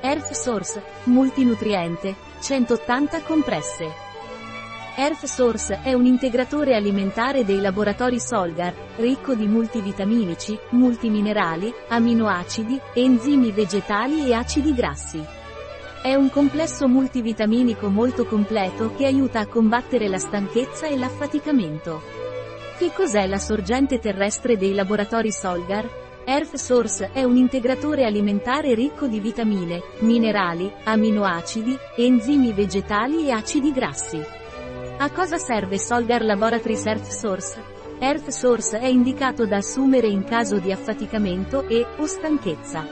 Earth Source, multinutriente, 180 compresse. Earth Source è un integratore alimentare dei laboratori Solgar, ricco di multivitaminici, multiminerali, aminoacidi, enzimi vegetali e acidi grassi. È un complesso multivitaminico molto completo che aiuta a combattere la stanchezza e l'affaticamento. Che cos'è la sorgente terrestre dei laboratori Solgar? Earth Source è un integratore alimentare ricco di vitamine, minerali, aminoacidi, enzimi vegetali e acidi grassi. A cosa serve Solgar Laboratories Earth Source? Earth Source è indicato da assumere in caso di affaticamento e o stanchezza.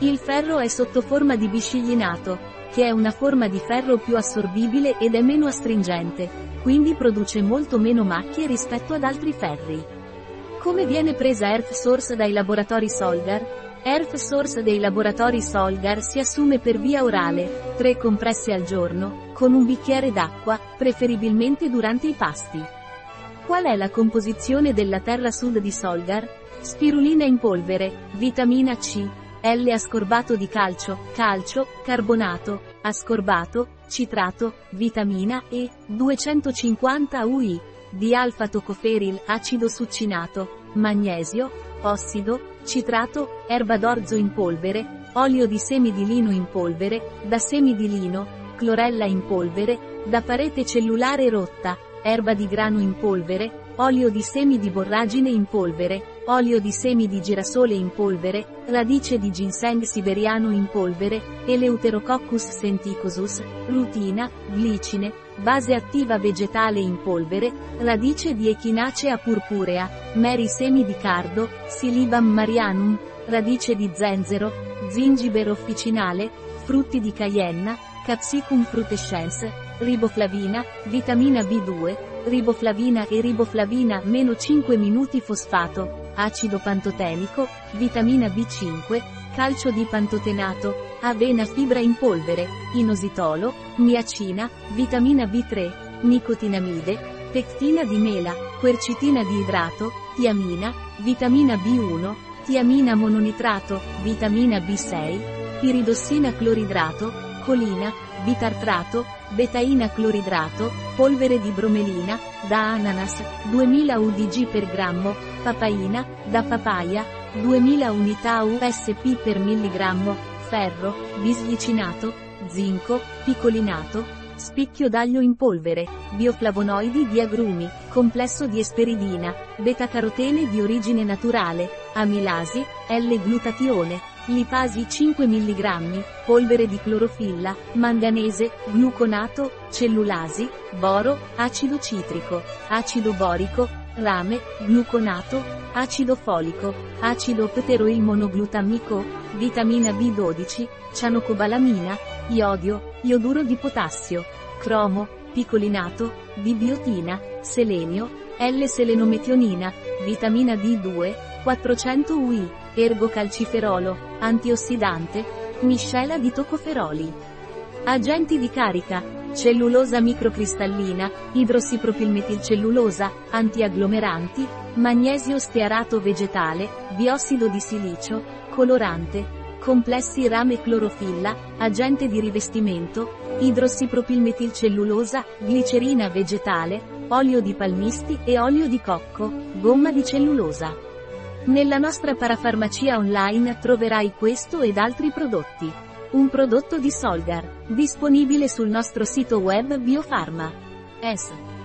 Il ferro è sotto forma di bisciglinato, che è una forma di ferro più assorbibile ed è meno astringente, quindi produce molto meno macchie rispetto ad altri ferri. Come viene presa Earth Source dai laboratori Solgar? Earth Source dei laboratori Solgar si assume per via orale, 3 compresse al giorno, con un bicchiere d'acqua, preferibilmente durante i pasti. Qual è la composizione della terra sud di Solgar? Spirulina in polvere, vitamina C, L ascorbato di calcio, calcio, carbonato, ascorbato, citrato, vitamina E, 250 UI, di alfa-tocoferil, acido succinato, magnesio, ossido, citrato, erba d'orzo in polvere, olio di semi di lino in polvere, da semi di lino, clorella in polvere, da parete cellulare rotta, erba di grano in polvere, olio di semi di borragine in polvere, olio di semi di girasole in polvere, radice di ginseng siberiano in polvere, Eleuterococcus senticosus, rutina, glicine, base attiva vegetale in polvere, radice di echinacea purpurea, meri semi di cardo, Silibam marianum, radice di zenzero, zingibero officinale, frutti di cayenna, Capsicum frutescens, riboflavina, vitamina B2, riboflavina e riboflavina meno 5 minuti fosfato, acido pantotenico, vitamina B5, calcio di pantotenato, avena fibra in polvere, inositolo, niacina, vitamina B3, nicotinamide, pectina di mela, quercitina di idrato, tiamina, vitamina B1, tiamina mononitrato, vitamina B6, piridossina cloridrato, colina, bitartrato, betaina cloridrato, polvere di bromelina, da ananas, 2000 udg per grammo, papaina, da papaya, 2000 unità USP per milligrammo, ferro, bisglicinato, zinco, picolinato, spicchio d'aglio in polvere, bioflavonoidi di agrumi, complesso di esperidina, beta-carotene di origine naturale, amilasi, L-glutatione, lipasi 5 mg, polvere di clorofilla, manganese, gluconato, cellulasi, boro, acido citrico, acido borico, rame, gluconato, acido folico, acido pteroilmonoglutamico, vitamina B12, cianocobalamina, iodio, ioduro di potassio, cromo, picolinato, bibiotina, selenio, L-selenometionina, vitamina D2, 400 UI, ergocalciferolo, antiossidante, miscela di tocoferoli. Agenti di carica, cellulosa microcristallina, idrossipropilmetilcellulosa, antiagglomeranti, magnesio stearato vegetale, biossido di silicio, colorante, complessi rame clorofilla, agente di rivestimento, idrossipropilmetilcellulosa, glicerina vegetale, olio di palmisti e olio di cocco, gomma di cellulosa. Nella nostra parafarmacia online troverai questo ed altri prodotti. Un prodotto di Solgar, disponibile sul nostro sito web Biofarma. S.